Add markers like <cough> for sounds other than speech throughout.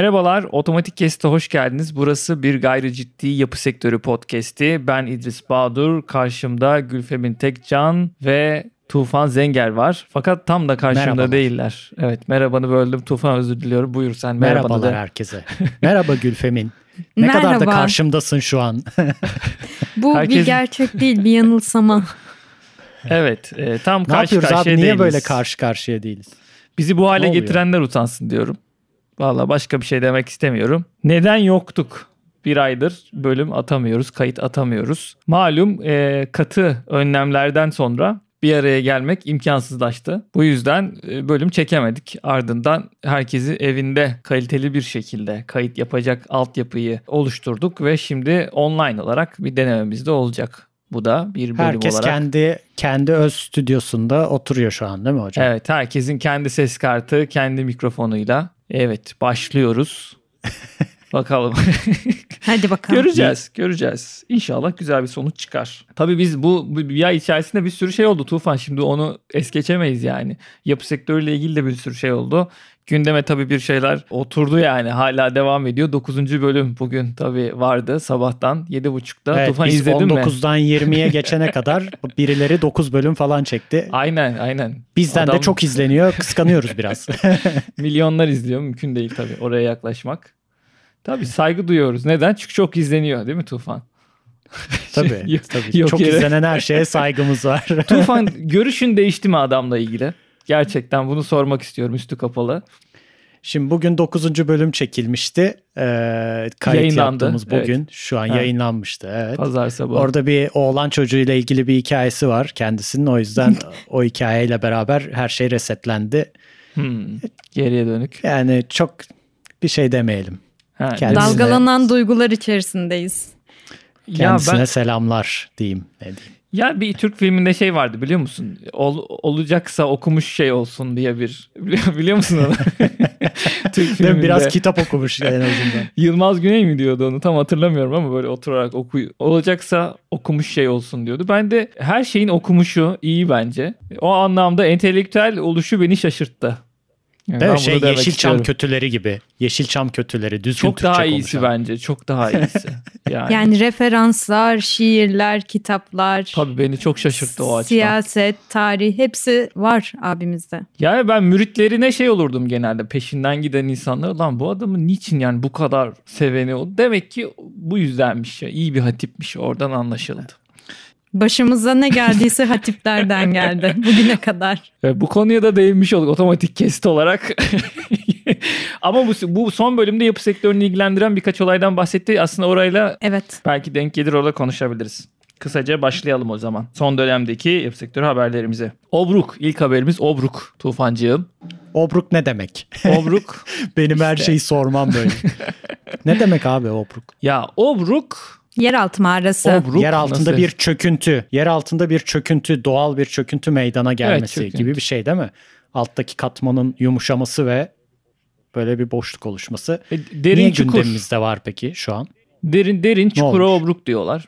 Merhabalar, Otomatik Kest'e hoş geldiniz. Burası bir gayri ciddi yapı sektörü podcast'i. Ben İdris Badur, karşımda Gülfemin Tekcan ve Tufan Zenger var. Fakat tam da karşımda Merhabalar. değiller. Evet, merhabanı böldüm. Tufan özür diliyorum. Buyur sen merhabanı Merhabalar de. herkese. <laughs> Merhaba Gülfemin. Ne kadar da Merhaba. karşımdasın şu an. Bu Herkes- bir gerçek değil bir yanılsama. <laughs> Evet, e, tam ne karşı yapıyoruz karşıya abi? Niye değiliz. böyle karşı karşıya değiliz? Bizi bu hale getirenler utansın diyorum. Valla başka bir şey demek istemiyorum. Neden yoktuk? Bir aydır bölüm atamıyoruz, kayıt atamıyoruz. Malum e, katı önlemlerden sonra bir araya gelmek imkansızlaştı. Bu yüzden e, bölüm çekemedik. Ardından herkesi evinde kaliteli bir şekilde kayıt yapacak altyapıyı oluşturduk ve şimdi online olarak bir denememiz de olacak. Bu da bir bölüm Herkes olarak. kendi kendi öz stüdyosunda oturuyor şu an değil mi hocam? Evet herkesin kendi ses kartı, kendi mikrofonuyla. Evet başlıyoruz. <laughs> Bakalım. Hadi bakalım. göreceğiz, göreceğiz. İnşallah güzel bir sonuç çıkar. Tabii biz bu, bu bir ay içerisinde bir sürü şey oldu Tufan. Şimdi onu es geçemeyiz yani. Yapı sektörüyle ilgili de bir sürü şey oldu. Gündeme tabii bir şeyler oturdu yani. Hala devam ediyor. 9. bölüm bugün tabii vardı sabahtan 7.30'da. Evet, Tufan biz izledin mi? 19'dan 20'ye geçene kadar birileri 9 bölüm falan çekti. Aynen aynen. Bizden Adam- de çok izleniyor. Kıskanıyoruz biraz. <laughs> Milyonlar izliyor. Mümkün değil tabii oraya yaklaşmak. Tabii saygı duyuyoruz. Neden? Çünkü çok izleniyor değil mi Tufan? <laughs> tabii. Tabii. yok çok yere. izlenen her şeye saygımız var. Tufan görüşün değişti mi adamla ilgili? Gerçekten bunu sormak istiyorum üstü kapalı. Şimdi bugün 9. bölüm çekilmişti. Ee, kayıt Yayınlandı, yaptığımız bugün. Şu an Ha. yayınlanmıştı. Evet. Pazar sabahı. Orada bir oğlan çocuğuyla ilgili bir hikayesi var kendisinin. O yüzden <laughs> o hikayeyle beraber her şey resetlendi. Hmm, Geriye dönük. Yani çok bir şey demeyelim. Ha, Kendisine- Dalgalanan duygular içerisindeyiz. ya Kendisine ben selamlar diyeyim. Ne diyeyim. Ya bir Türk filminde şey vardı biliyor musun? Ol- olacaksa okumuş şey olsun diye bir biliyor, <laughs> biliyor musun onu? <laughs> Türk filminde. Biraz kitap okumuş en azından. <laughs> Yılmaz Güney mi diyordu onu tam hatırlamıyorum ama böyle oturarak oku olacaksa okumuş şey olsun diyordu. Ben de her şeyin okumuşu iyi bence. O anlamda entelektüel oluşu beni şaşırttı. Yani Değil? Şey Yeşilçam istiyorum. kötüleri gibi. Yeşilçam kötüleri. Düzgün çok Türkçe daha iyisi konuşan. bence. Çok daha <laughs> iyisi. Yani, Yani referanslar, şiirler, kitaplar, tabii beni çok şaşırttı o açıdan. siyaset, tarih hepsi var abimizde. Yani ben müritlerine şey olurdum genelde peşinden giden insanlar. Lan bu adamı niçin yani bu kadar seveni o? Demek ki bu yüzdenmiş ya. İyi bir hatipmiş oradan anlaşıldı. Başımıza ne geldiyse hatiplerden geldi <laughs> bugüne kadar. Evet, bu konuya da değinmiş olduk otomatik kesit olarak. <laughs> Ama bu, bu son bölümde yapı sektörünü ilgilendiren birkaç olaydan bahsetti. Aslında orayla Evet. belki denk gelir orada konuşabiliriz. Kısaca başlayalım o zaman. Son dönemdeki yapı sektörü haberlerimize. Obruk. ilk haberimiz Obruk Tufancığım. Obruk ne demek? Obruk. <laughs> Benim her şeyi sormam böyle. ne demek abi obruk? ya Obruk. Yeraltı mağarası. Obruk. yer altında nasıl? bir çöküntü. Yer altında bir çöküntü, doğal bir çöküntü meydana gelmesi çöküntü. gibi bir şey değil mi? Alttaki katmanın yumuşaması ve böyle bir boşluk oluşması. E, derin Niye çukur. gündemimizde var peki şu an? Derin derin çukura obruk diyorlar.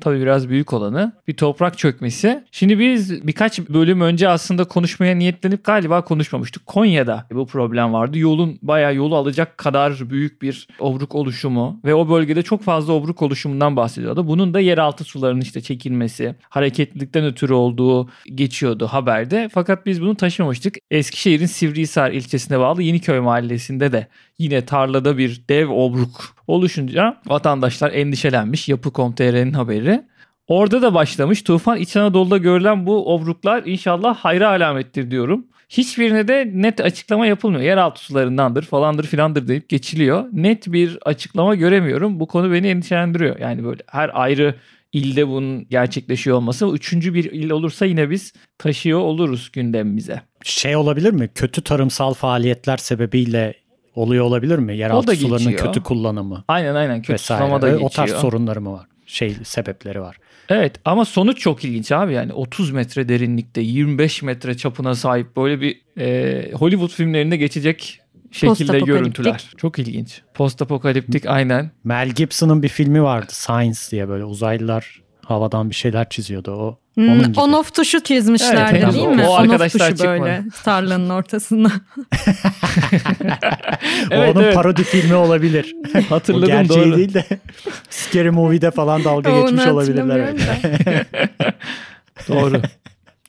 Tabii biraz büyük olanı. Bir toprak çökmesi. Şimdi biz birkaç bölüm önce aslında konuşmaya niyetlenip galiba konuşmamıştık. Konya'da bu problem vardı. Yolun bayağı yolu alacak kadar büyük bir obruk oluşumu ve o bölgede çok fazla obruk oluşumundan bahsediyordu. Bunun da yeraltı sularının işte çekilmesi, hareketlilikten ötürü olduğu geçiyordu haberde. Fakat biz bunu taşımamıştık. Eskişehir'in Sivrihisar ilçesine bağlı Yeniköy mahallesinde de yine tarlada bir dev obruk oluşunca vatandaşlar endişelenmiş. Yapı.com.tr'nin haberi. Orada da başlamış. Tufan İç Anadolu'da görülen bu obruklar inşallah hayra alamettir diyorum. Hiçbirine de net açıklama yapılmıyor. Yeraltı sularındandır falandır filandır deyip geçiliyor. Net bir açıklama göremiyorum. Bu konu beni endişelendiriyor. Yani böyle her ayrı ilde bunun gerçekleşiyor olması. Üçüncü bir il olursa yine biz taşıyor oluruz gündemimize. Şey olabilir mi? Kötü tarımsal faaliyetler sebebiyle oluyor olabilir mi? Yeraltı sularının geçiyor. kötü kullanımı Aynen aynen kötü vesaire. sulama da geçiyor. O tarz sorunları mı var? Şey sebepleri var. Evet ama sonuç çok ilginç abi yani 30 metre derinlikte 25 metre çapına sahip böyle bir e, Hollywood filmlerinde geçecek şekilde görüntüler. Çok ilginç. Post apokaliptik aynen. Mel Gibson'ın bir filmi vardı Science diye böyle uzaylılar havadan bir şeyler çiziyordu o. Hmm, on off tuşu çizmişlerdi Evet, değil o- mi? o on off arkadaşlar tuşu böyle tarlanın ortasına. <laughs> Evet, Onun evet. parodi filmi olabilir. <laughs> o Hatırladım gerçeği doğru. değil de <laughs> Scary Movie'de falan dalga Onu geçmiş olabilirler. Doğru.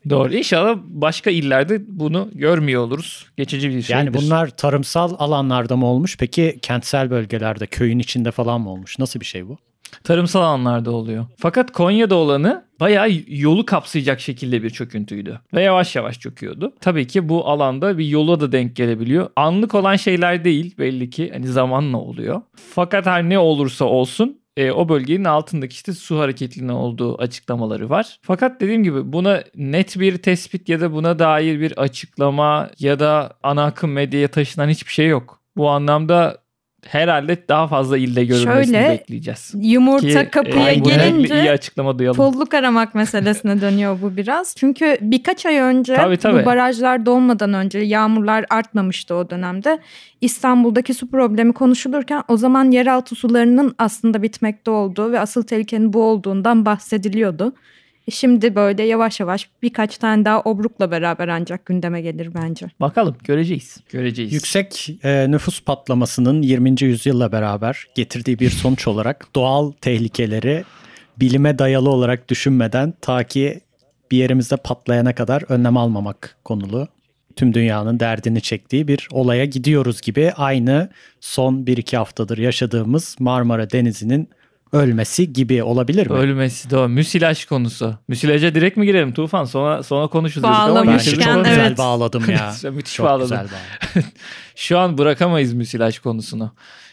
Doğru. İnşallah başka illerde bunu görmüyor oluruz. Geçici bir şeydir. Yani bunlar tarımsal alanlarda mı olmuş? Peki kentsel bölgelerde, köyün içinde falan mı olmuş? Nasıl bir şey bu? Tarımsal alanlarda oluyor. Fakat Konya'da olanı bayağı yolu kapsayacak şekilde bir çöküntüydü. Ve yavaş yavaş çöküyordu. Tabii ki bu alanda bir yola da denk gelebiliyor. Anlık olan şeyler değil belli ki. Hani zamanla oluyor. Fakat her ne olursa olsun e, o bölgenin altındaki işte su hareketliliğinin olduğu açıklamaları var. Fakat dediğim gibi buna net bir tespit ya da buna dair bir açıklama ya da ana akım medyaya taşınan hiçbir şey yok. Bu anlamda herhalde daha fazla ilde görülmesini Şöyle, bekleyeceğiz. Yumurta Ki, kapıya e, ilgili iyi gelince açıklama duyalım. pulluk aramak meselesine dönüyor bu biraz. Çünkü birkaç ay önce Tabii, tabii. bu barajlar dolmadan önce yağmurlar artmamıştı o dönemde. İstanbul'daki su problemi konuşulurken o zaman yeraltı sularının aslında bitmekte olduğu ve asıl tehlikenin bu olduğundan bahsediliyordu. E Şimdi böyle yavaş yavaş birkaç tane daha obrukla beraber ancak gündeme gelir bence. Bakalım göreceğiz. Göreceğiz. Yüksek e, nüfus patlamasının 20. yüzyılla beraber getirdiği bir sonuç olarak <laughs> doğal tehlikeleri bilime dayalı olarak düşünmeden ta ki bir yerimizde patlayana kadar önlem almamak konulu. Tüm dünyanın derdini çektiği bir olaya gidiyoruz gibi aynı son 1-2 haftadır yaşadığımız Marmara Denizi'nin ölmesi gibi olabilir mi? Ölmesi de o. Müsilaj konusu. Müsilaja direkt mi girelim Tufan? Sonra sonra konuşuruz. Bağlamışken, evet. güzel bağladım ya. <laughs> Müthiş çok bağladın. güzel bağladım. <laughs> Şu an bırakamayız müsilaj konusunu.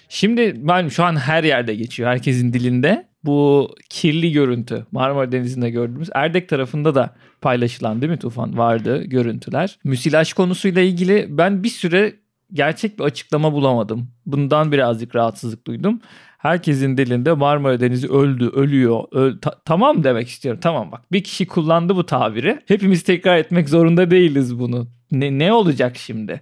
Şimdi ben şu an her yerde geçiyor. Herkesin dilinde. Bu kirli görüntü Marmara Denizi'nde gördüğümüz Erdek tarafında da paylaşılan değil mi Tufan? Vardı görüntüler. Müsilaj konusuyla ilgili ben bir süre gerçek bir açıklama bulamadım. Bundan birazcık rahatsızlık duydum. Herkesin dilinde Marmara Denizi öldü, ölüyor. öl- Ta- tamam demek istiyorum. Tamam bak bir kişi kullandı bu tabiri. Hepimiz tekrar etmek zorunda değiliz bunu. Ne, ne olacak şimdi?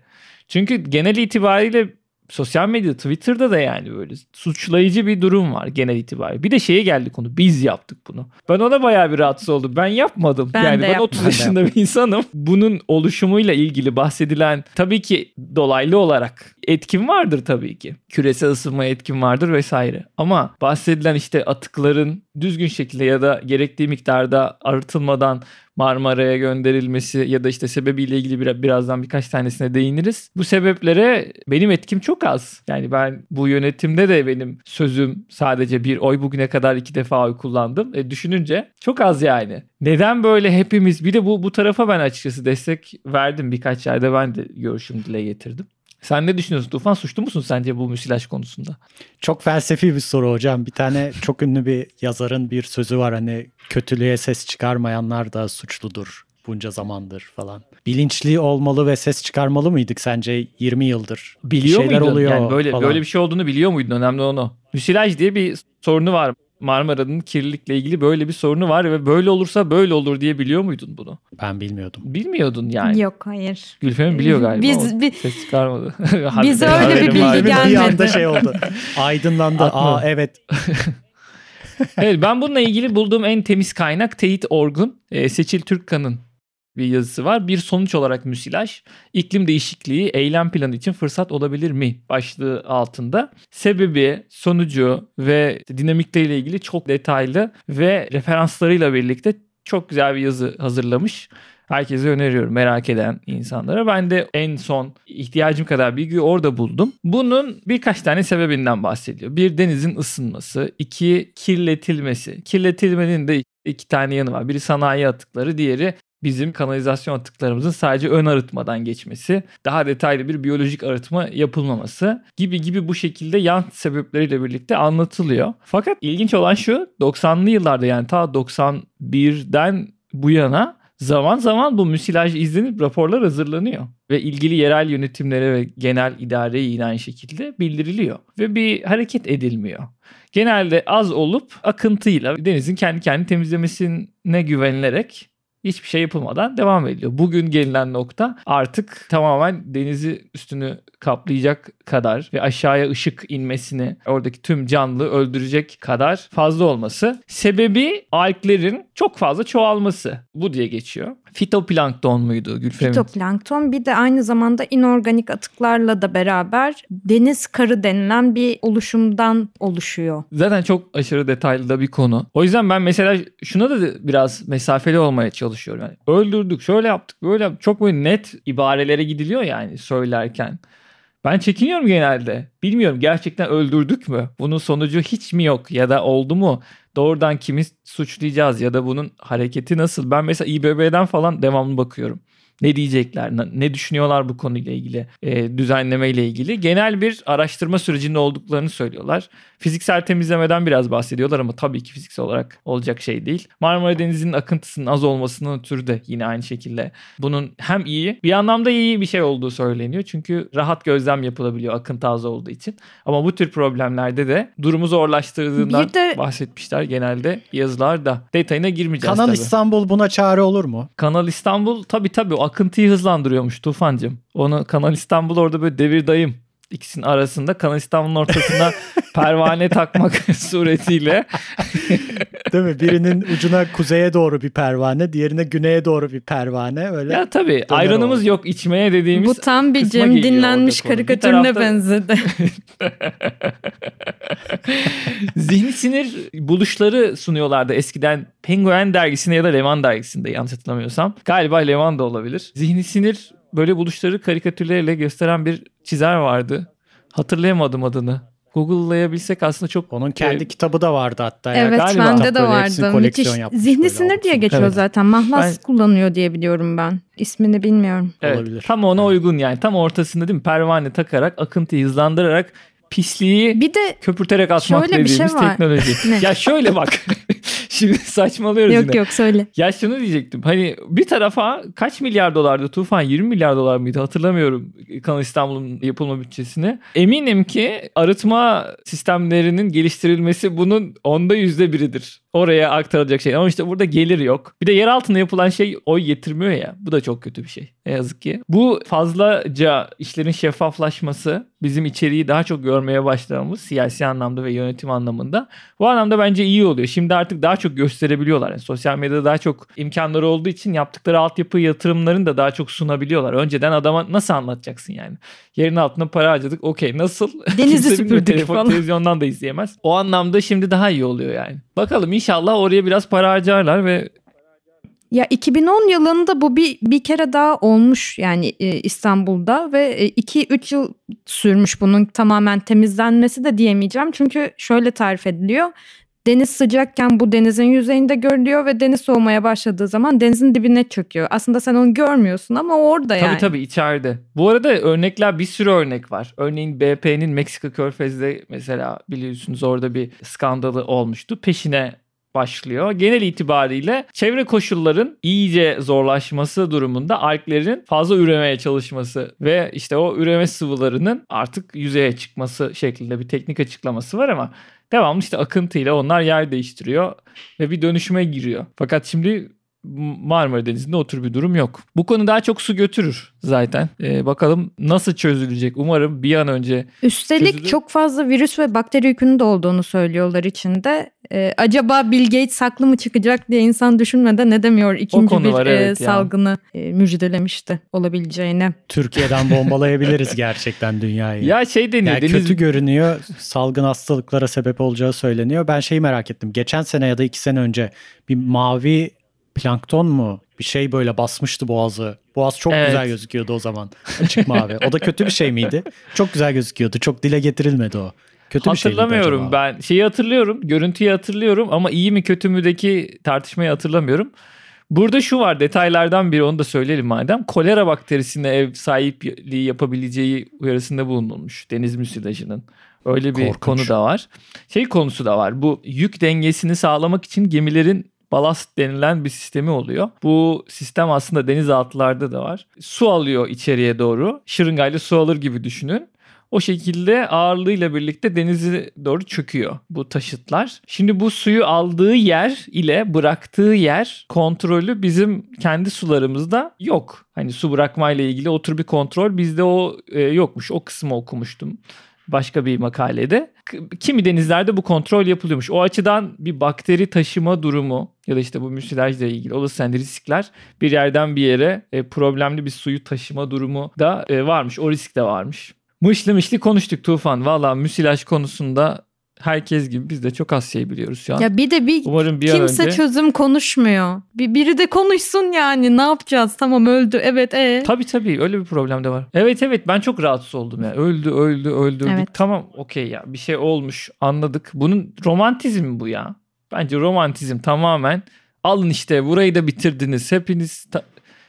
Çünkü genel itibariyle sosyal medya Twitter'da da yani böyle suçlayıcı bir durum var genel itibariyle. Bir de şeye geldi konu biz yaptık bunu. Ben ona bayağı bir rahatsız oldum. Ben yapmadım. Ben yani ben yapmadım. 30 yaşında bir insanım. Bunun oluşumuyla ilgili bahsedilen tabii ki dolaylı olarak etkin vardır tabii ki. Küresel ısınma etkin vardır vesaire. Ama bahsedilen işte atıkların düzgün şekilde ya da gerektiği miktarda arıtılmadan Marmara'ya gönderilmesi ya da işte sebebiyle ilgili bir, birazdan birkaç tanesine değiniriz. Bu sebeplere benim etkim çok az. Yani ben bu yönetimde de benim sözüm sadece bir oy bugüne kadar iki defa oy kullandım. E, düşününce çok az yani. Neden böyle hepimiz bir de bu bu tarafa ben açıkçası destek verdim birkaç yerde ben de görüşüm dile getirdim. Sen ne düşünüyorsun Tufan? Suçlu musun sence bu müsilaj konusunda? Çok felsefi bir soru hocam. Bir tane <laughs> çok ünlü bir yazarın bir sözü var hani kötülüğe ses çıkarmayanlar da suçludur bunca zamandır falan. Bilinçli olmalı ve ses çıkarmalı mıydık sence 20 yıldır? Biliyor Bir şeyler muydun? oluyor yani böyle falan. böyle bir şey olduğunu biliyor muydun? Önemli olan o. Müsilaj diye bir sorunu var. Marmara'nın kirlilikle ilgili böyle bir sorunu var ve böyle olursa böyle olur diye biliyor muydun bunu? Ben bilmiyordum. Bilmiyordun yani. Yok hayır. Gülfem biliyor galiba. Biz- o bi- ses çıkarmadı. <laughs> Bize Haberim öyle bir var. bilgi Bir gelmedi. anda şey oldu. Aydınlandı. Atma. Aa evet. <laughs> evet ben bununla ilgili bulduğum en temiz kaynak Teyit Orgun. E, Seçil Türkkan'ın bir yazısı var. Bir sonuç olarak müsilaj iklim değişikliği eylem planı için fırsat olabilir mi başlığı altında. Sebebi, sonucu ve dinamikleriyle ilgili çok detaylı ve referanslarıyla birlikte çok güzel bir yazı hazırlamış. Herkese öneriyorum merak eden insanlara. Ben de en son ihtiyacım kadar bilgiyi orada buldum. Bunun birkaç tane sebebinden bahsediyor. Bir denizin ısınması, iki kirletilmesi. Kirletilmenin de iki tane yanı var. Biri sanayi atıkları, diğeri bizim kanalizasyon atıklarımızın sadece ön arıtmadan geçmesi, daha detaylı bir biyolojik arıtma yapılmaması gibi gibi bu şekilde yan sebepleriyle birlikte anlatılıyor. Fakat ilginç olan şu 90'lı yıllarda yani ta 91'den bu yana zaman zaman bu müsilaj izlenip raporlar hazırlanıyor. Ve ilgili yerel yönetimlere ve genel idareye yine aynı şekilde bildiriliyor. Ve bir hareket edilmiyor. Genelde az olup akıntıyla denizin kendi kendini temizlemesine güvenilerek hiçbir şey yapılmadan devam ediliyor. Bugün gelinen nokta artık tamamen denizi üstünü kaplayacak kadar ve aşağıya ışık inmesini oradaki tüm canlı öldürecek kadar fazla olması. Sebebi alglerin çok fazla çoğalması. Bu diye geçiyor. Fitoplankton muydu Gülfem'in? Fitoplankton bir de aynı zamanda inorganik atıklarla da beraber deniz karı denilen bir oluşumdan oluşuyor. Zaten çok aşırı detaylı da bir konu. O yüzden ben mesela şuna da biraz mesafeli olmaya çalışıyorum. Yani öldürdük, şöyle yaptık, böyle yaptık. Çok böyle net ibarelere gidiliyor yani söylerken. Ben çekiniyorum genelde. Bilmiyorum gerçekten öldürdük mü? Bunun sonucu hiç mi yok ya da oldu mu? Doğrudan kimi suçlayacağız ya da bunun hareketi nasıl? Ben mesela İBB'den falan devamlı bakıyorum. Ne diyecekler, ne düşünüyorlar bu konuyla ilgili, e, düzenleme ile ilgili. Genel bir araştırma sürecinde olduklarını söylüyorlar. Fiziksel temizlemeden biraz bahsediyorlar ama tabii ki fiziksel olarak olacak şey değil. Marmara Denizi'nin akıntısının az olmasının ötürü de yine aynı şekilde bunun hem iyi bir anlamda iyi bir şey olduğu söyleniyor. Çünkü rahat gözlem yapılabiliyor akıntı az olduğu için. Ama bu tür problemlerde de durumu zorlaştırdığından de... bahsetmişler genelde yazılarda. Detayına girmeyeceğiz Kanal tabii. İstanbul buna çare olur mu? Kanal İstanbul tabii tabii o akıntıyı hızlandırıyormuş Tufancım. Onu Kanal İstanbul orada böyle devir dayım ikisinin arasında Kanal İstanbul'un ortasına <laughs> pervane takmak <laughs> suretiyle. Değil mi? Birinin ucuna kuzeye doğru bir pervane, diğerine güneye doğru bir pervane. Öyle ya tabii ayranımız oldu. yok içmeye dediğimiz Bu tam bir Cem dinlenmiş karikatürüne tarafta... benzedi. <laughs> Zihni sinir buluşları sunuyorlardı eskiden Penguen dergisinde ya da Levan dergisinde yanlış hatırlamıyorsam. Galiba Levan da olabilir. Zihni sinir böyle buluşları karikatürlerle gösteren bir çizer vardı. Hatırlayamadım adını. Google'layabilsek aslında çok... Onun kendi e, kitabı da vardı hatta. Ya. Evet Galiba. bende de vardı. Müthiş. Zihni sinir diye geçiyor evet. zaten. Mahlas ben... kullanıyor diye biliyorum ben. İsmini bilmiyorum. Evet, Olabilir. Tam ona uygun yani. Tam ortasında değil mi? Pervane takarak, akıntıyı hızlandırarak pisliği bir de köpürterek atmak şöyle dediğimiz bir şey var. teknoloji. <laughs> ya şöyle bak. <laughs> Şimdi <laughs> saçmalıyoruz yok, yine. Yok yok söyle. Ya şunu diyecektim. Hani bir tarafa kaç milyar dolardı Tufan? 20 milyar dolar mıydı? Hatırlamıyorum Kanal İstanbul'un yapılma bütçesini. Eminim ki arıtma sistemlerinin geliştirilmesi bunun onda yüzde biridir. Oraya aktarılacak şey. Ama işte burada gelir yok. Bir de yer altında yapılan şey oy getirmiyor ya. Bu da çok kötü bir şey. Ne yazık ki. Bu fazlaca işlerin şeffaflaşması bizim içeriği daha çok görmeye başlamamız siyasi anlamda ve yönetim anlamında. Bu anlamda bence iyi oluyor. Şimdi artık daha çok gösterebiliyorlar. Yani sosyal medyada daha çok imkanları olduğu için yaptıkları altyapı yatırımlarını da daha çok sunabiliyorlar. Önceden adama nasıl anlatacaksın yani? Yerin altına para harcadık. Okey nasıl? <laughs> Denizi süpürdük telefon, falan. Televizyondan da izleyemez. O anlamda şimdi daha iyi oluyor yani. Bakalım inşallah oraya biraz para harcarlar ve ya 2010 yılında bu bir bir kere daha olmuş yani e, İstanbul'da ve 2-3 e, yıl sürmüş bunun tamamen temizlenmesi de diyemeyeceğim. Çünkü şöyle tarif ediliyor. Deniz sıcakken bu denizin yüzeyinde görülüyor ve deniz soğumaya başladığı zaman denizin dibine çöküyor. Aslında sen onu görmüyorsun ama orada tabii, yani. Tabii tabii içeride. Bu arada örnekler bir sürü örnek var. Örneğin BP'nin Meksika Körfezi'de mesela biliyorsunuz orada bir skandalı olmuştu. Peşine başlıyor. Genel itibariyle çevre koşulların iyice zorlaşması durumunda alglerin fazla üremeye çalışması ve işte o üreme sıvılarının artık yüzeye çıkması şeklinde bir teknik açıklaması var ama devamlı işte akıntıyla onlar yer değiştiriyor ve bir dönüşüme giriyor. Fakat şimdi Marmara Denizi'nde o tür bir durum yok. Bu konu daha çok su götürür zaten. Ee, bakalım nasıl çözülecek. Umarım bir an önce Üstelik çözülür. çok fazla virüs ve bakteri yükünün de olduğunu söylüyorlar içinde. Ee, acaba Bill Gates haklı mı çıkacak diye insan düşünmeden ne demiyor ikinci bir var, e, evet salgını e, müjdelemişti olabileceğini. Türkiye'den bombalayabiliriz gerçekten dünyayı. Ya şey deniyor. Yani deniz... Kötü görünüyor. Salgın hastalıklara sebep olacağı söyleniyor. Ben şeyi merak ettim. Geçen sene ya da iki sene önce bir mavi plankton mu? Bir şey böyle basmıştı boğazı. Boğaz çok evet. güzel gözüküyordu o zaman. Açık mavi. O da kötü bir şey miydi? Çok güzel gözüküyordu. Çok dile getirilmedi o. Kötü bir Hatırlamıyorum ben. Şeyi hatırlıyorum. Görüntüyü hatırlıyorum ama iyi mi kötü müdeki tartışmayı hatırlamıyorum. Burada şu var detaylardan biri onu da söyleyelim madem. Kolera bakterisine ev sahipliği yapabileceği uyarısında bulunulmuş deniz müsilajının. Öyle bir Korkunç. konu da var. Şey konusu da var. Bu yük dengesini sağlamak için gemilerin balast denilen bir sistemi oluyor. Bu sistem aslında denizaltılarda da var. Su alıyor içeriye doğru. Şırıngayla su alır gibi düşünün. O şekilde ağırlığıyla birlikte denize doğru çöküyor bu taşıtlar. Şimdi bu suyu aldığı yer ile bıraktığı yer kontrolü bizim kendi sularımızda yok. Hani su bırakmayla ilgili otur bir kontrol bizde o e, yokmuş. O kısmı okumuştum başka bir makalede. Kimi denizlerde bu kontrol yapılıyormuş. O açıdan bir bakteri taşıma durumu ya da işte bu müsilajla ilgili olası riskler bir yerden bir yere e, problemli bir suyu taşıma durumu da e, varmış. O risk de varmış. Mışlı mışlı konuştuk Tufan. Valla müsilaj konusunda herkes gibi biz de çok az şey biliyoruz şu an. Ya bir de bir Umarım bir kimse önce... çözüm konuşmuyor. Bir, biri de konuşsun yani ne yapacağız tamam öldü evet e. Tabii tabii öyle bir problem de var. Evet evet ben çok rahatsız oldum yani öldü öldü öldü. Evet. Tamam okey ya bir şey olmuş anladık. Bunun romantizmi bu ya. Bence romantizm tamamen alın işte burayı da bitirdiniz hepiniz ta-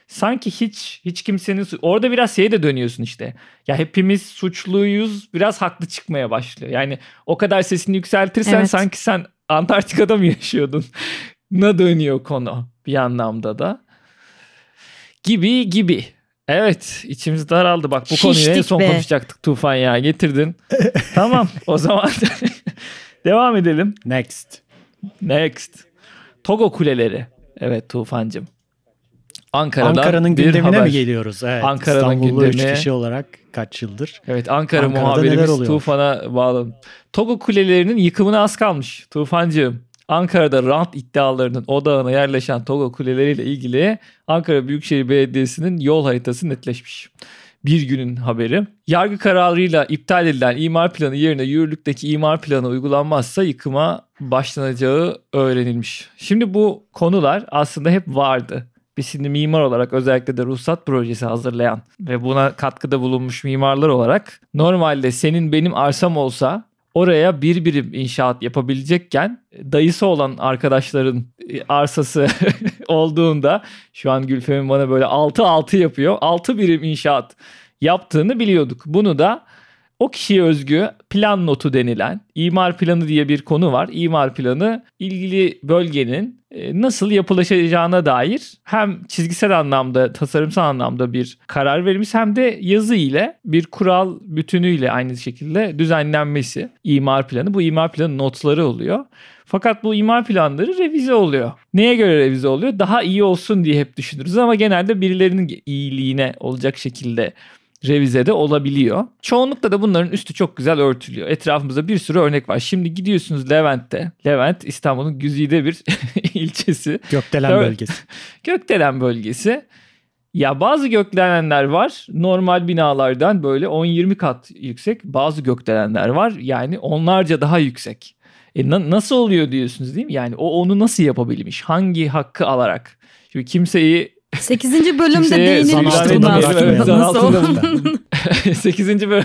sanki hiç hiç kimsenin orada biraz şeye de dönüyorsun işte. Ya hepimiz suçluyuz biraz haklı çıkmaya başlıyor. Yani o kadar sesini yükseltirsen evet. sanki sen Antarktika'da mı yaşıyordun? ne dönüyor konu bir anlamda da. Gibi gibi. Evet içimiz daraldı bak bu Şiştik konuyu en son be. konuşacaktık Tufan ya getirdin. tamam o zaman <laughs> devam edelim. Next. Next. Togo kuleleri. Evet Tufancım. Ankara'dan Ankara'nın gündemine haber. mi geliyoruz? Evet. Ankara'nın gündemi. 3 kişi olarak kaç yıldır? Evet Ankara Ankara'da muhabirimiz Tufan'a bağlı. Togo kulelerinin yıkımına az kalmış. Tufancığım. Ankara'da rant iddialarının odağına yerleşen Togo kuleleriyle ilgili Ankara Büyükşehir Belediyesi'nin yol haritası netleşmiş. Bir günün haberi. Yargı kararıyla iptal edilen imar planı yerine yürürlükteki imar planı uygulanmazsa yıkıma başlanacağı öğrenilmiş. Şimdi bu konular aslında hep vardı. Biz şimdi mimar olarak özellikle de ruhsat projesi hazırlayan ve buna katkıda bulunmuş mimarlar olarak normalde senin benim arsam olsa oraya bir birim inşaat yapabilecekken dayısı olan arkadaşların e, arsası <laughs> olduğunda şu an Gülfem'in bana böyle 6-6 yapıyor. 6 birim inşaat yaptığını biliyorduk. Bunu da o kişiye özgü plan notu denilen imar planı diye bir konu var. İmar planı ilgili bölgenin e, nasıl yapılaşacağına dair hem çizgisel anlamda, tasarımsal anlamda bir karar verilmiş hem de yazı ile bir kural bütünüyle aynı şekilde düzenlenmesi imar planı. Bu imar planı notları oluyor. Fakat bu imar planları revize oluyor. Neye göre revize oluyor? Daha iyi olsun diye hep düşünürüz ama genelde birilerinin iyiliğine olacak şekilde revizede olabiliyor. Çoğunlukla da bunların üstü çok güzel örtülüyor. Etrafımızda bir sürü örnek var. Şimdi gidiyorsunuz Levent'te. Levent İstanbul'un güzide bir <laughs> ilçesi. Gökdelen bölgesi. <laughs> Gökdelen bölgesi. Ya bazı gökdelenler var normal binalardan böyle 10-20 kat yüksek. Bazı gökdelenler var yani onlarca daha yüksek. E na- nasıl oluyor diyorsunuz değil mi? Yani o onu nasıl yapabilmiş? Hangi hakkı alarak? Şimdi kimseyi 8. bölümde değinilmiş buna aslında. Nasıl 8. bölüm.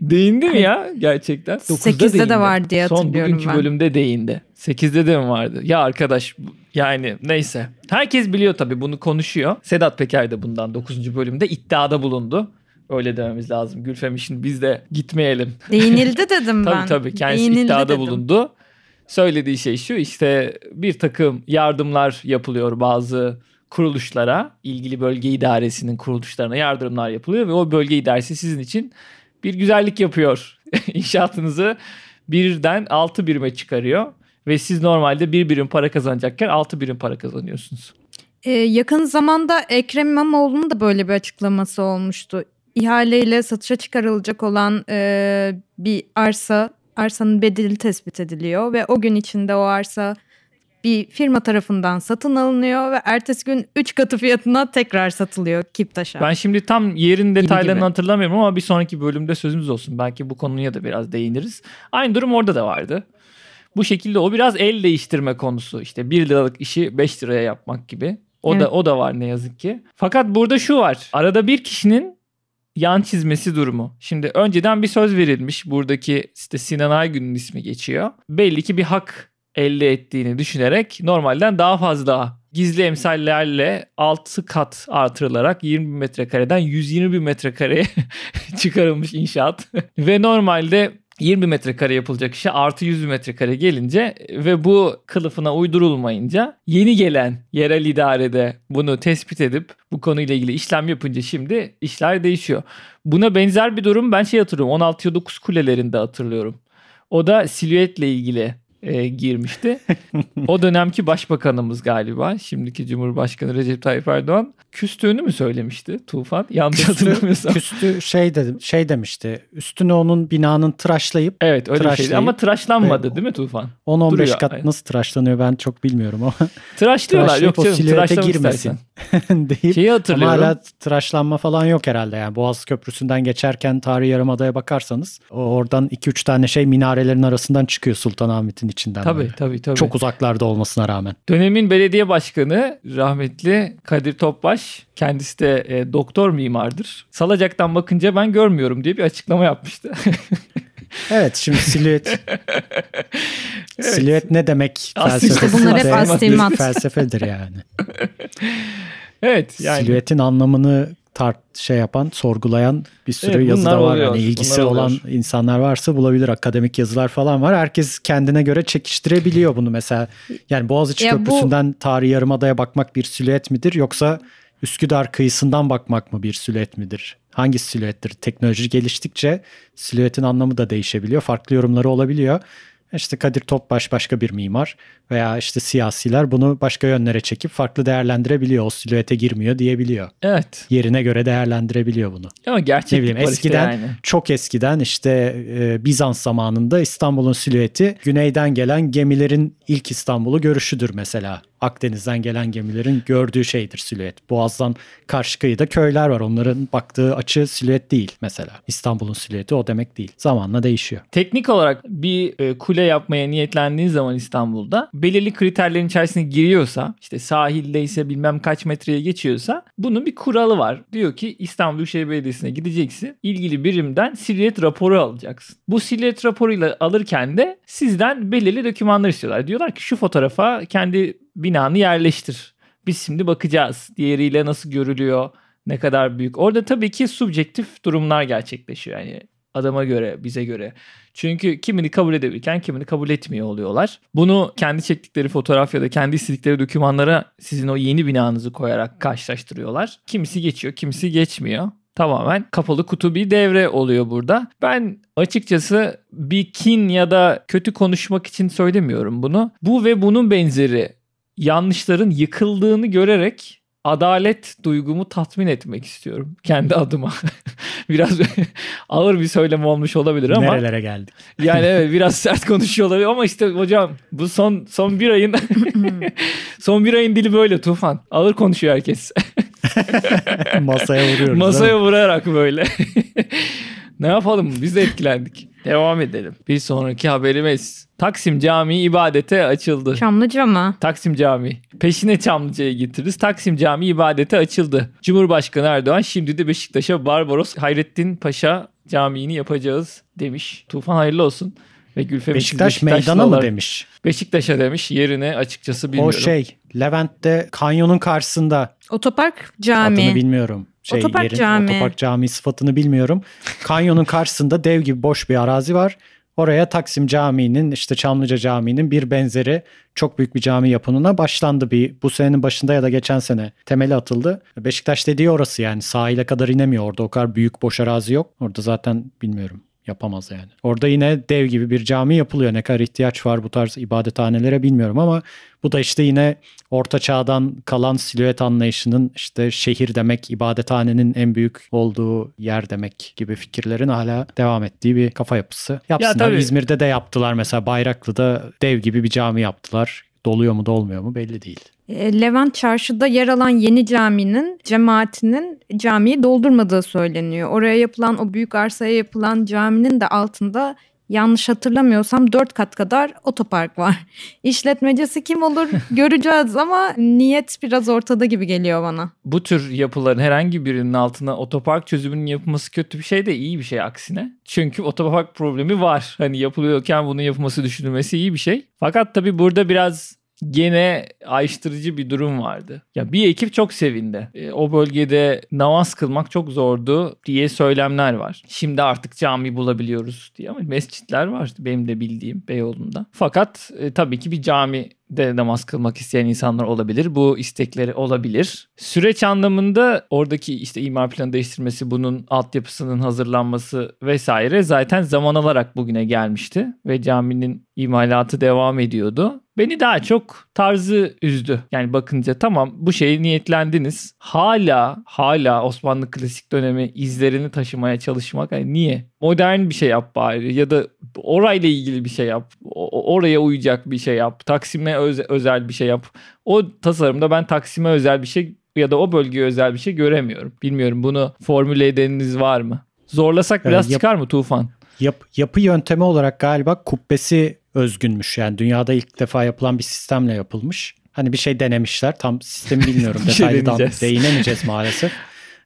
değindi mi ya gerçekten? 8'de değindi. de var diye hatırlıyorum Son bugünkü ben. bölümde değindi. 8'de de mi vardı? Ya arkadaş yani neyse. Herkes biliyor tabii bunu konuşuyor. Sedat Peker de bundan 9. bölümde iddiada bulundu. Öyle dememiz lazım. Gülfem için biz de gitmeyelim. Değinildi <laughs> dedim ben. tabii tabii kendisi Değinildi iddiada dedim. bulundu söylediği şey şu işte bir takım yardımlar yapılıyor bazı kuruluşlara, ilgili bölge idaresinin kuruluşlarına yardımlar yapılıyor ve o bölge idaresi sizin için bir güzellik yapıyor. <laughs> İnşaatınızı birden altı birime çıkarıyor ve siz normalde bir birim para kazanacakken altı birim para kazanıyorsunuz. Ee, yakın zamanda Ekrem İmamoğlu'nun da böyle bir açıklaması olmuştu. İhaleyle satışa çıkarılacak olan e, bir arsa arsanın bedeli tespit ediliyor ve o gün içinde o arsa bir firma tarafından satın alınıyor ve ertesi gün 3 katı fiyatına tekrar satılıyor Kiptaş'a. Ben şimdi tam yerin detaylarını hatırlamıyorum ama bir sonraki bölümde sözümüz olsun. Belki bu konuya da biraz değiniriz. Aynı durum orada da vardı. Bu şekilde o biraz el değiştirme konusu. İşte 1 liralık işi 5 liraya yapmak gibi. O evet. da o da var ne yazık ki. Fakat burada şu var. Arada bir kişinin yan çizmesi durumu. Şimdi önceden bir söz verilmiş. Buradaki işte Sinan Aygün'ün ismi geçiyor. Belli ki bir hak elde ettiğini düşünerek normalden daha fazla gizli emsallerle 6 kat artırılarak 20 bin metrekareden 120 bin metrekareye <laughs> çıkarılmış inşaat. Ve normalde 20 metrekare yapılacak işe artı 100 metrekare gelince ve bu kılıfına uydurulmayınca yeni gelen yerel idarede bunu tespit edip bu konuyla ilgili işlem yapınca şimdi işler değişiyor. Buna benzer bir durum ben şey hatırlıyorum 16 9 kulelerinde hatırlıyorum. O da silüetle ilgili e, girmişti. o dönemki başbakanımız galiba. Şimdiki Cumhurbaşkanı Recep Tayyip Erdoğan küstüğünü mü söylemişti Tufan? Yanlış hatırlamıyorsam. Küstü şey dedi, şey demişti. Üstüne onun binanın tıraşlayıp Evet öyle bir şeydi ama tıraşlanmadı Evet. değil mi Tufan? 10-15 Duruyor. kat nasıl tıraşlanıyor ben çok bilmiyorum ama Tıraşlıyorlar yok canım tıraşlamak girmesin. istersen. <laughs> deyip Şeyi ama hatırlıyorum. hala tıraşlanma falan yok herhalde yani. Boğaz Köprüsü'nden geçerken Tarihi Yarımada'ya bakarsanız oradan 2-3 tane şey minarelerin arasından çıkıyor Sultanahmet'in içinden. Tabii böyle. tabii tabii. Çok uzaklarda olmasına rağmen. Dönemin belediye başkanı rahmetli Kadir Topbaş kendisi de e, doktor mimardır. Salacak'tan bakınca ben görmüyorum diye bir açıklama yapmıştı. <laughs> Evet şimdi silüet. <laughs> Silüet ne demek felsefesi bunlar hep astigmat. felsefedir yani. evet yani Silüetin anlamını tart şey yapan, sorgulayan bir sürü Evet, yazı da var. oluyor, Yani ilgisi bunlar olan oluyor. insanlar varsa bulabilir. Akademik yazılar falan var. Herkes kendine göre çekiştirebiliyor bunu mesela. Yani Boğaziçi Ya bu- Köprüsü'nden Tarihi Yarımada'ya bakmak bir silüet midir yoksa Üsküdar kıyısından bakmak mı bir silüet midir? Hangi silüettir? Teknoloji geliştikçe silüetin anlamı da değişebiliyor. Farklı yorumları olabiliyor. İşte Kadir Topbaş başka bir mimar veya işte siyasiler bunu başka yönlere çekip farklı değerlendirebiliyor. O silüete girmiyor diyebiliyor. evet Yerine göre değerlendirebiliyor bunu. ama gerçeklik Ne bileyim var işte eskiden yani. çok eskiden işte e, Bizans zamanında İstanbul'un silüeti güneyden gelen gemilerin ilk İstanbul'u görüşüdür mesela. Akdeniz'den gelen gemilerin gördüğü şeydir silüet. Boğaz'dan karşı kıyıda köyler var. Onların baktığı açı silüet değil mesela. İstanbul'un silüeti o demek değil. Zamanla değişiyor. Teknik olarak bir e, kule yapmaya niyetlendiğin zaman İstanbul'da belirli kriterlerin içerisine giriyorsa işte sahildeyse bilmem kaç metreye geçiyorsa bunun bir kuralı var. Diyor ki İstanbul Büyükşehir Belediyesi'ne gideceksin. ilgili birimden silüet raporu alacaksın. Bu silüet raporuyla alırken de sizden belirli dokümanlar istiyorlar. Diyorlar ki şu fotoğrafa kendi binanı yerleştir. Biz şimdi bakacağız. Diğeriyle nasıl görülüyor? Ne kadar büyük? Orada tabii ki subjektif durumlar gerçekleşiyor. Yani adama göre, bize göre. Çünkü kimini kabul edebilirken kimini kabul etmiyor oluyorlar. Bunu kendi çektikleri fotoğraf ya da kendi istedikleri dokümanlara sizin o yeni binanızı koyarak karşılaştırıyorlar. Kimisi geçiyor, kimisi geçmiyor. Tamamen kapalı kutu bir devre oluyor burada. Ben açıkçası bir kin ya da kötü konuşmak için söylemiyorum bunu. Bu ve bunun benzeri yanlışların yıkıldığını görerek adalet duygumu tatmin etmek istiyorum <laughs> kendi adıma. <laughs> biraz <laughs> ağır bir söylem olmuş olabilir ama Nerelere geldik? yani evet biraz sert konuşuyor olabilir ama işte hocam bu son son bir ayın son bir ayın dili böyle Tufan. Ağır konuşuyor herkes. Masaya vuruyoruz. Masaya vurarak böyle. Ne yapalım biz de etkilendik. <laughs> Devam edelim. Bir sonraki haberimiz. Taksim Camii ibadete açıldı. Çamlıca mı? Taksim Camii. Peşine Çamlıca'ya getiririz. Taksim Camii ibadete açıldı. Cumhurbaşkanı Erdoğan şimdi de Beşiktaş'a Barbaros Hayrettin Paşa Camii'ni yapacağız demiş. Tufan hayırlı olsun. Ve Gülfem Beşiktaş meydana mı demiş? Beşiktaş'a demiş. Yerine açıkçası bilmiyorum. O şey Levent'te kanyonun karşısında Otopark adını cami. bilmiyorum. Şey, Otopark yerin, cami. Otopark cami sıfatını bilmiyorum. Kanyonun karşısında dev gibi boş bir arazi var. Oraya Taksim Camii'nin işte Çamlıca Camii'nin bir benzeri çok büyük bir cami yapımına başlandı. Bir bu senenin başında ya da geçen sene temeli atıldı. Beşiktaş dediği orası yani sahile kadar inemiyor. Orada o kadar büyük boş arazi yok. Orada zaten bilmiyorum yapamaz yani. Orada yine dev gibi bir cami yapılıyor. Ne kadar ihtiyaç var bu tarz ibadethanelere bilmiyorum ama bu da işte yine orta çağdan kalan silüet anlayışının işte şehir demek, ibadethanenin en büyük olduğu yer demek gibi fikirlerin hala devam ettiği bir kafa yapısı. Yapsınlar. tabii. İzmir'de de yaptılar mesela Bayraklı'da dev gibi bir cami yaptılar. Doluyor mu dolmuyor mu belli değil. E, Levent Çarşı'da yer alan yeni caminin cemaatinin camiyi doldurmadığı söyleniyor. Oraya yapılan o büyük arsaya yapılan caminin de altında yanlış hatırlamıyorsam 4 kat kadar otopark var. <laughs> İşletmecisi kim olur <laughs> göreceğiz ama niyet biraz ortada gibi geliyor bana. bu tür yapıların herhangi birinin altına otopark çözümünün yapılması kötü bir şey de iyi bir şey aksine. Çünkü otopark problemi var. Hani yapılıyorken bunun yapılması düşünülmesi iyi bir şey. Fakat tabii burada biraz gene ayrıştırıcı bir durum vardı. Ya bir ekip çok sevindi. E, o bölgede namaz kılmak çok zordu diye söylemler var. Şimdi artık cami bulabiliyoruz diye ama mescitler var benim de bildiğim Beyoğlu'nda. Fakat e, tabii ki bir cami de namaz kılmak isteyen insanlar olabilir. Bu istekleri olabilir. Süreç anlamında oradaki işte imar planı değiştirmesi, bunun altyapısının hazırlanması vesaire zaten zaman alarak bugüne gelmişti ve caminin imalatı devam ediyordu. Beni daha çok tarzı üzdü. Yani bakınca tamam bu şeyi niyetlendiniz. Hala hala Osmanlı klasik dönemi izlerini taşımaya çalışmak. Yani niye? Modern bir şey yap bari ya da orayla ilgili bir şey yap. O, oraya uyacak bir şey yap. Taksim'e öz, özel bir şey yap. O tasarımda ben Taksim'e özel bir şey ya da o bölgeye özel bir şey göremiyorum. Bilmiyorum bunu formüle edeniniz var mı? Zorlasak biraz yap, çıkar mı Tufan? Yap, yapı yöntemi olarak galiba kubbesi özgünmüş. Yani dünyada ilk defa yapılan bir sistemle yapılmış. Hani bir şey denemişler. Tam sistemi bilmiyorum. <laughs> Detaylıdan şey değinemeyeceğiz maalesef.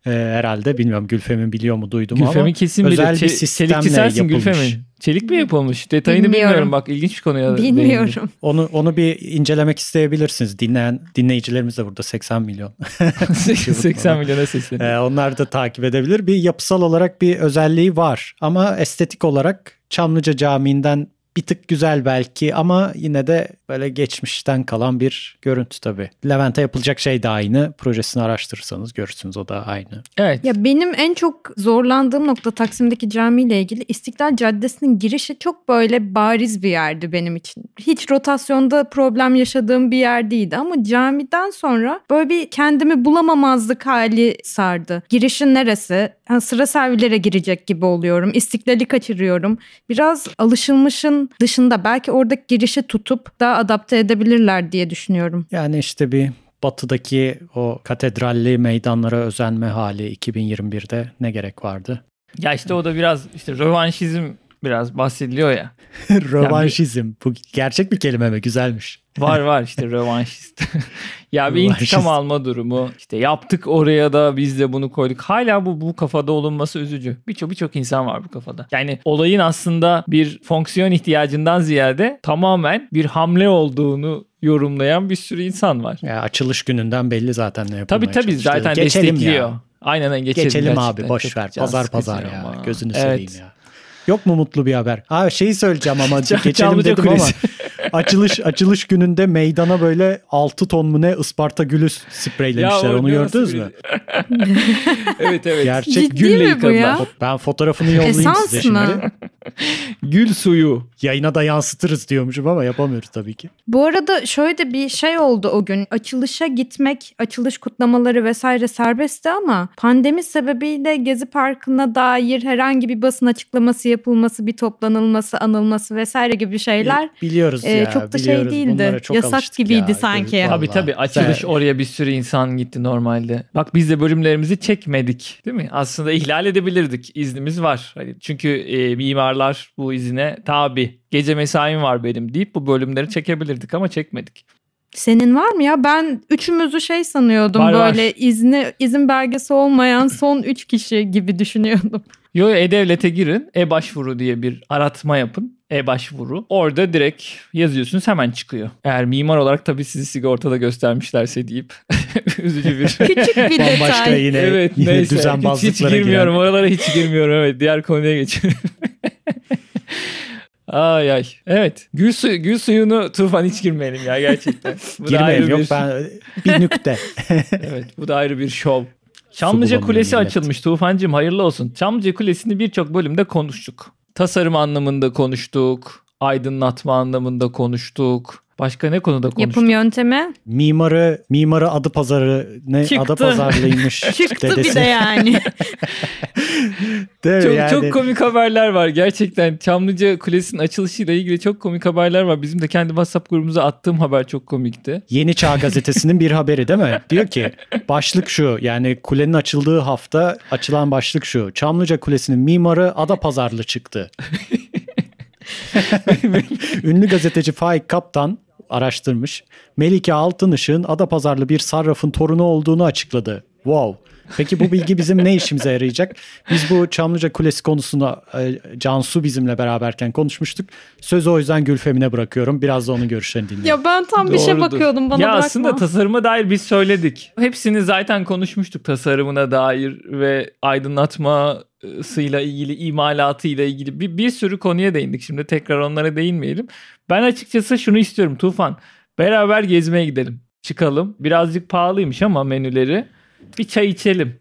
Ee, herhalde bilmiyorum Gülfem'in biliyor mu duydum Gülfem'in ama kesin özel bilir. bir sistemle yapılmış. Gülfem'in. Çelik mi yapılmış? Detayını bilmiyorum. bilmiyorum. Bak ilginç bir konuya Bilmiyorum. Değindim. Onu onu bir incelemek isteyebilirsiniz. Dinleyen dinleyicilerimiz de burada 80 milyon. <laughs> 80 milyona sesleniyor. Ee, onlar da takip edebilir. Bir yapısal olarak bir özelliği var ama estetik olarak Çamlıca Camii'nden bir tık güzel belki ama yine de böyle geçmişten kalan bir görüntü tabii. Levent'e yapılacak şey de aynı. Projesini araştırırsanız görürsünüz o da aynı. Evet. Ya benim en çok zorlandığım nokta Taksim'deki camiyle ilgili İstiklal Caddesi'nin girişi çok böyle bariz bir yerdi benim için. Hiç rotasyonda problem yaşadığım bir yer değildi ama camiden sonra böyle bir kendimi bulamamazlık hali sardı. Girişin neresi? Yani sıra servilere girecek gibi oluyorum. İstiklali kaçırıyorum. Biraz alışılmışın dışında belki oradaki girişi tutup daha adapte edebilirler diye düşünüyorum. Yani işte bir batıdaki o katedralli meydanlara özenme hali 2021'de ne gerek vardı? Ya işte o da biraz işte rövanşizm biraz bahsediliyor ya. <laughs> rövanşizm. Yani bu gerçek bir kelime mi? Güzelmiş. Var var işte rövanşist. <laughs> ya bir intikam alma durumu. İşte yaptık oraya da biz de bunu koyduk. Hala bu bu kafada olunması üzücü. Birçok birçok insan var bu kafada. Yani olayın aslında bir fonksiyon ihtiyacından ziyade tamamen bir hamle olduğunu yorumlayan bir sürü insan var. Ya açılış gününden belli zaten ne yapılmaya Tabii tabii zaten geçelim destekliyor. Ya. Aynen geçelim. Geçelim abi boş ver. Pazar pazar ya. Ama. Gözünü evet. seveyim ya. Yok mu mutlu bir haber? Ha şeyi söyleyeceğim ama <laughs> geçelim dedim ama açılış <laughs> açılış gününde meydana böyle 6 ton mu ne Isparta gülü spreylemişler. Ya, Onu gördünüz mü? <laughs> evet evet. Gerçek Ciddi gülle yıkadılar. Ben fotoğrafını yollayayım Esans size mı? şimdi. <laughs> Gül suyu. Yayına da yansıtırız diyormuşum ama yapamıyoruz tabii ki. Bu arada şöyle bir şey oldu o gün. Açılışa gitmek, açılış kutlamaları vesaire serbestti ama pandemi sebebiyle Gezi Parkı'na dair herhangi bir basın açıklaması yapılması, bir toplanılması, anılması vesaire gibi şeyler biliyoruz e, ya. Çok da şey değildi. Çok Yasak gibiydi ya, sanki. Tabii tabii açılış Sen... oraya bir sürü insan gitti normalde. Bak biz de bölümlerimizi çekmedik değil mi? Aslında ihlal edebilirdik. İznimiz var. Hani çünkü e, mimarlar bu izine tabi. Gece mesaim var benim deyip bu bölümleri çekebilirdik ama çekmedik. Senin var mı ya? Ben üçümüzü şey sanıyordum var, böyle var. izni izin belgesi olmayan son üç kişi gibi düşünüyordum. Yo e-devlete girin. E-başvuru diye bir aratma yapın. E-başvuru. Orada direkt yazıyorsunuz hemen çıkıyor. Eğer mimar olarak tabii sizi sigortada göstermişlerse deyip <laughs> üzücü bir Küçük bir detay. Bambaşka yine, evet, yine neyse. düzenbazlıklara hiç, hiç girmiyorum. Giren. Oralara hiç girmiyorum. <laughs> Evet diğer konuya geçiyorum. <laughs> Ay ay. Evet. Gül, suyu, gül suyunu Tufan hiç girmeyelim ya gerçekten. Bu Girmeyelim yok bir... ben bir nükte. evet bu da ayrı bir şov. Çamlıca Kulesi açılmış Tufancığım hayırlı olsun. Çamlıca Kulesi'ni birçok bölümde konuştuk. Tasarım anlamında konuştuk. Aydınlatma anlamında konuştuk. Başka ne konuda konuştuk? Yapım yöntemi. Mimarı, mimarı adı pazarı ne Çıktı. adı pazarlıymış. <laughs> Çıktı dedesi. bir de yani. <laughs> çok, yani. çok komik haberler var gerçekten. Çamlıca Kulesi'nin açılışıyla ilgili çok komik haberler var. Bizim de kendi WhatsApp grubumuza attığım haber çok komikti. Yeni Çağ gazetesinin bir haberi değil mi? Diyor ki başlık şu yani kulenin açıldığı hafta açılan başlık şu. Çamlıca Kulesi'nin mimarı ada pazarlı çıktı. <laughs> Ünlü gazeteci Faik Kaptan araştırmış. Melike Altınışık'ın Adapazarlı bir sarrafın torunu olduğunu açıkladı. Wow. Peki bu bilgi bizim ne işimize yarayacak? Biz bu Çamlıca Kulesi konusunu e, Cansu bizimle beraberken konuşmuştuk. Sözü o yüzden Gülfem'ine bırakıyorum. Biraz da onun görüşlerini dinleyelim. Ya ben tam bir şey Doğrudur. bakıyordum bana ya bırakma. aslında tasarıma dair biz söyledik. Hepsini zaten konuşmuştuk tasarımına dair ve aydınlatmasıyla ilgili, imalatıyla ilgili bir, bir sürü konuya değindik. Şimdi tekrar onlara değinmeyelim. Ben açıkçası şunu istiyorum Tufan. Beraber gezmeye gidelim. Çıkalım. Birazcık pahalıymış ama menüleri. Bir çay içelim.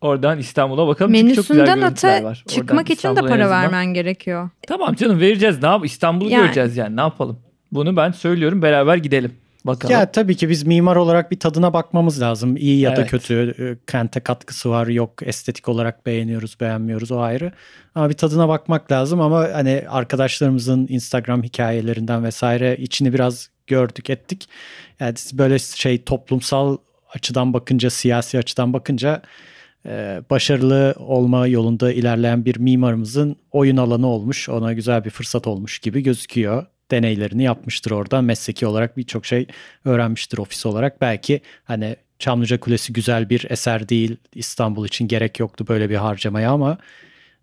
Oradan İstanbul'a bakalım. Çünkü çok güzel Menüsünden öte var. çıkmak Oradan için de para vermen gerekiyor. Tamam canım vereceğiz. Ne yap? İstanbul'u Yani. göreceğiz yani. Ne yapalım? Bunu ben söylüyorum. Beraber gidelim. Bakalım. Ya tabii ki biz mimar olarak bir tadına bakmamız lazım. İyi ya da Evet. kötü e, kente katkısı var yok estetik olarak beğeniyoruz beğenmiyoruz o ayrı. Ama bir tadına bakmak lazım ama hani arkadaşlarımızın Instagram hikayelerinden vesaire içini biraz gördük ettik. Yani böyle şey toplumsal açıdan bakınca siyasi açıdan bakınca e, başarılı olma yolunda ilerleyen bir mimarımızın oyun alanı olmuş. Ona güzel bir fırsat olmuş gibi gözüküyor. Deneylerini yapmıştır orada. Mesleki olarak birçok şey öğrenmiştir ofis olarak. Belki hani Çamlıca Kulesi güzel bir eser değil. İstanbul için gerek yoktu böyle bir harcamaya ama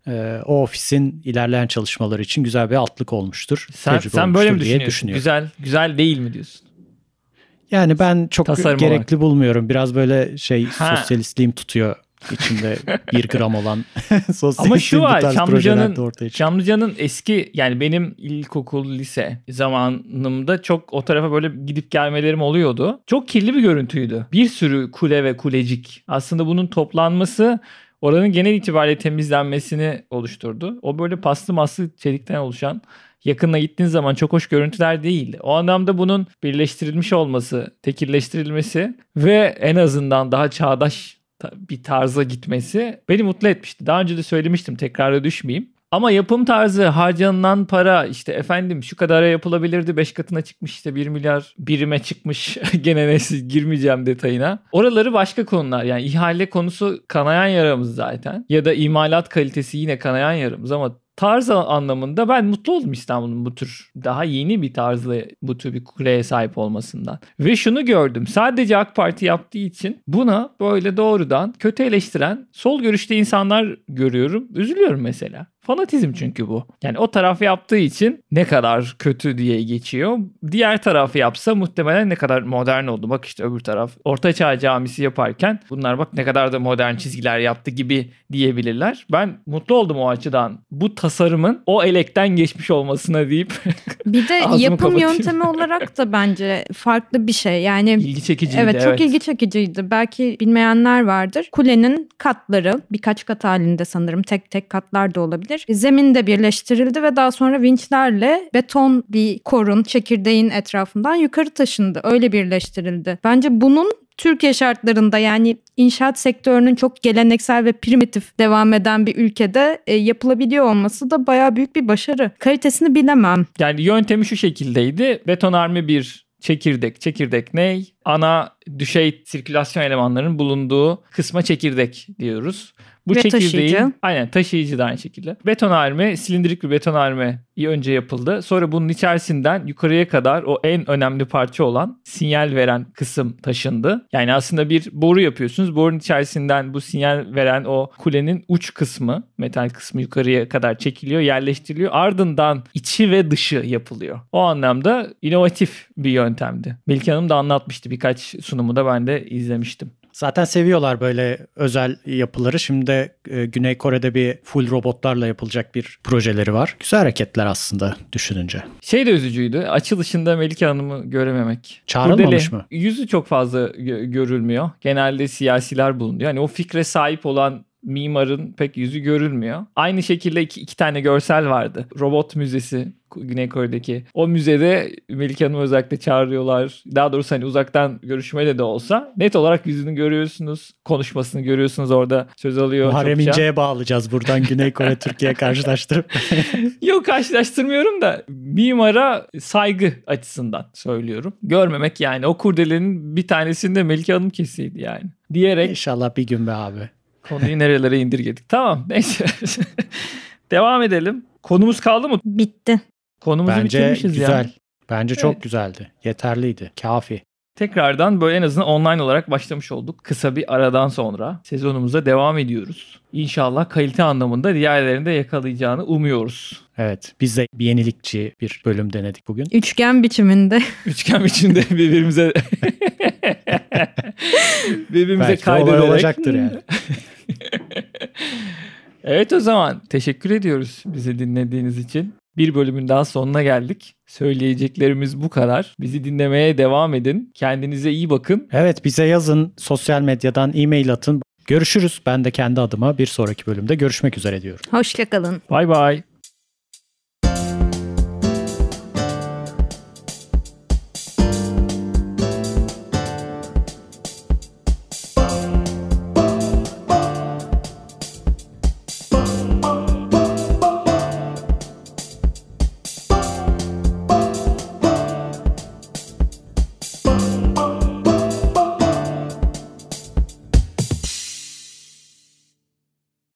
e, o ofisin ilerleyen çalışmaları için güzel bir altlık olmuştur. Sen, sen böyle mi düşünüyorsun? düşünüyorum. Güzel güzel değil mi diyorsun? Yani ben çok Tasarım gerekli bulmuyorum. Biraz böyle şey Ha. sosyalistliğim tutuyor içinde <laughs> bir gram olan <laughs> sosyalistliğim Ama şu var Çamlıca'nın. Çamlıca'nın eski yani benim ilkokul lise zamanımda çok o tarafa böyle gidip gelmelerim oluyordu. Çok kirli bir görüntüydü. Bir sürü kule ve kulecik. Aslında bunun toplanması oranın genel itibariyle temizlenmesini oluşturdu. O böyle paslı maslı çelikten oluşan yakınına gittiğin zaman çok hoş görüntüler değildi. O anlamda bunun birleştirilmiş olması, tekilleştirilmesi ve en azından daha çağdaş bir tarza gitmesi beni mutlu etmişti. Daha önce de söylemiştim tekrara düşmeyeyim. Ama yapım tarzı, harcanılan para işte efendim şu kadara yapılabilirdi 5 katına çıkmış işte 1 milyar birime çıkmış <laughs> gene neyse girmeyeceğim detayına. Oraları başka konular yani ihale konusu kanayan yaramız zaten ya da imalat kalitesi yine kanayan yaramız ama tarz anlamında ben mutlu oldum İstanbul'un bu tür daha yeni bir tarzla bu tür bir kuleye sahip olmasından. Ve şunu gördüm sadece AK Parti yaptığı için buna böyle doğrudan kötü eleştiren sol görüşte insanlar görüyorum. Üzülüyorum mesela. Fanatizm çünkü bu. Yani o taraf yaptığı için ne kadar kötü diye geçiyor. Diğer tarafı yapsa muhtemelen ne kadar modern oldu. Bak işte öbür taraf Orta Çağ Camisi yaparken bunlar bak ne kadar da modern çizgiler yaptı gibi diyebilirler. Ben mutlu oldum o açıdan. Bu tasarımın o elekten geçmiş olmasına deyip <laughs> Bir de yapım kapatayım. yöntemi olarak da bence farklı bir şey. Yani ilgi çekiciydi. Evet çok ilgi çekiciydi. Belki bilmeyenler vardır. Kulenin katları birkaç kat halinde sanırım tek tek katlar da olabilir. Zeminde birleştirildi ve daha sonra vinçlerle beton bir korun çekirdeğin etrafından yukarı taşındı. Öyle birleştirildi. Bence bunun Türkiye şartlarında yani inşaat sektörünün çok geleneksel ve primitif devam eden bir ülkede e, yapılabiliyor olması da bayağı büyük bir başarı. Kalitesini bilemem. Yani yöntemi şu şekildeydi. Betonarme bir çekirdek. Çekirdek ne? Ana düşey sirkülasyon elemanlarının bulunduğu kısma çekirdek diyoruz. Bu Ve çekirdeğin taşıyıcı. aynen taşıyıcı da aynı şekilde. Betonarme, silindirik bir betonarme önce yapıldı. Sonra bunun içerisinden yukarıya kadar o en önemli parça olan sinyal veren kısım taşındı. Yani aslında bir boru yapıyorsunuz. Borunun içerisinden bu sinyal veren o kulenin uç kısmı, metal kısmı yukarıya kadar çekiliyor, yerleştiriliyor. Ardından içi ve dışı yapılıyor. O anlamda inovatif bir yöntemdi. Melike Hanım da anlatmıştı birkaç sunumu da ben de izlemiştim. Zaten seviyorlar böyle özel yapıları. Şimdi de e, Güney Kore'de bir full robotlarla yapılacak bir projeleri var. Güzel hareketler aslında düşününce. Şey de üzücüydü. Açılışında Melike Hanım'ı görememek. Çağrılmamış Kurdele, mı? Yüzü çok fazla gö- görülmüyor. Genelde siyasiler bulunuyor. Yani o fikre sahip olan mimarın pek yüzü görülmüyor. Aynı şekilde iki, iki tane görsel vardı. Robot Müzesi Güney Kore'deki. O müzede Melike Hanım'ı özellikle çağırıyorlar. Daha doğrusu hani uzaktan görüşmeyle de olsa net olarak yüzünü görüyorsunuz. Konuşmasını görüyorsunuz orada söz alıyor. Muharrem. İnce'ye bağlayacağız buradan Güney Kore Türkiye karşılaştırıp. <laughs> Yok karşılaştırmıyorum da mimara saygı açısından söylüyorum. Görmemek yani o kurdelenin bir tanesinde Melike Hanım kesiydi yani. Diyerek İnşallah bir gün be abi. Konuyu nerelere indirgedik. Tamam neyse. <laughs> Devam edelim. Konumuz kaldı mı? Bitti. Konumuzu Bence bitirmişiz güzel. ya. Bence çok Evet. güzeldi. Yeterliydi. Kafi. tekrardan böyle en azından online olarak başlamış olduk. Kısa bir aradan sonra sezonumuza devam ediyoruz. İnşallah kalite anlamında diğerlerinde yakalayacağını umuyoruz. Evet biz de bir yenilikçi bir bölüm denedik bugün. Üçgen biçiminde. <laughs> Üçgen biçimde birbirimize <laughs> birbirimize Belki de olay kaydederek. olacaktır yani. <laughs> Evet o zaman teşekkür ediyoruz bizi dinlediğiniz için. Bir bölümün daha sonuna geldik. Söyleyeceklerimiz bu kadar. Bizi dinlemeye devam edin. Kendinize iyi bakın. Evet bize yazın sosyal medyadan e-mail atın. Görüşürüz. Ben de kendi adıma bir sonraki bölümde görüşmek üzere diyorum. Hoşçakalın. Bay bay.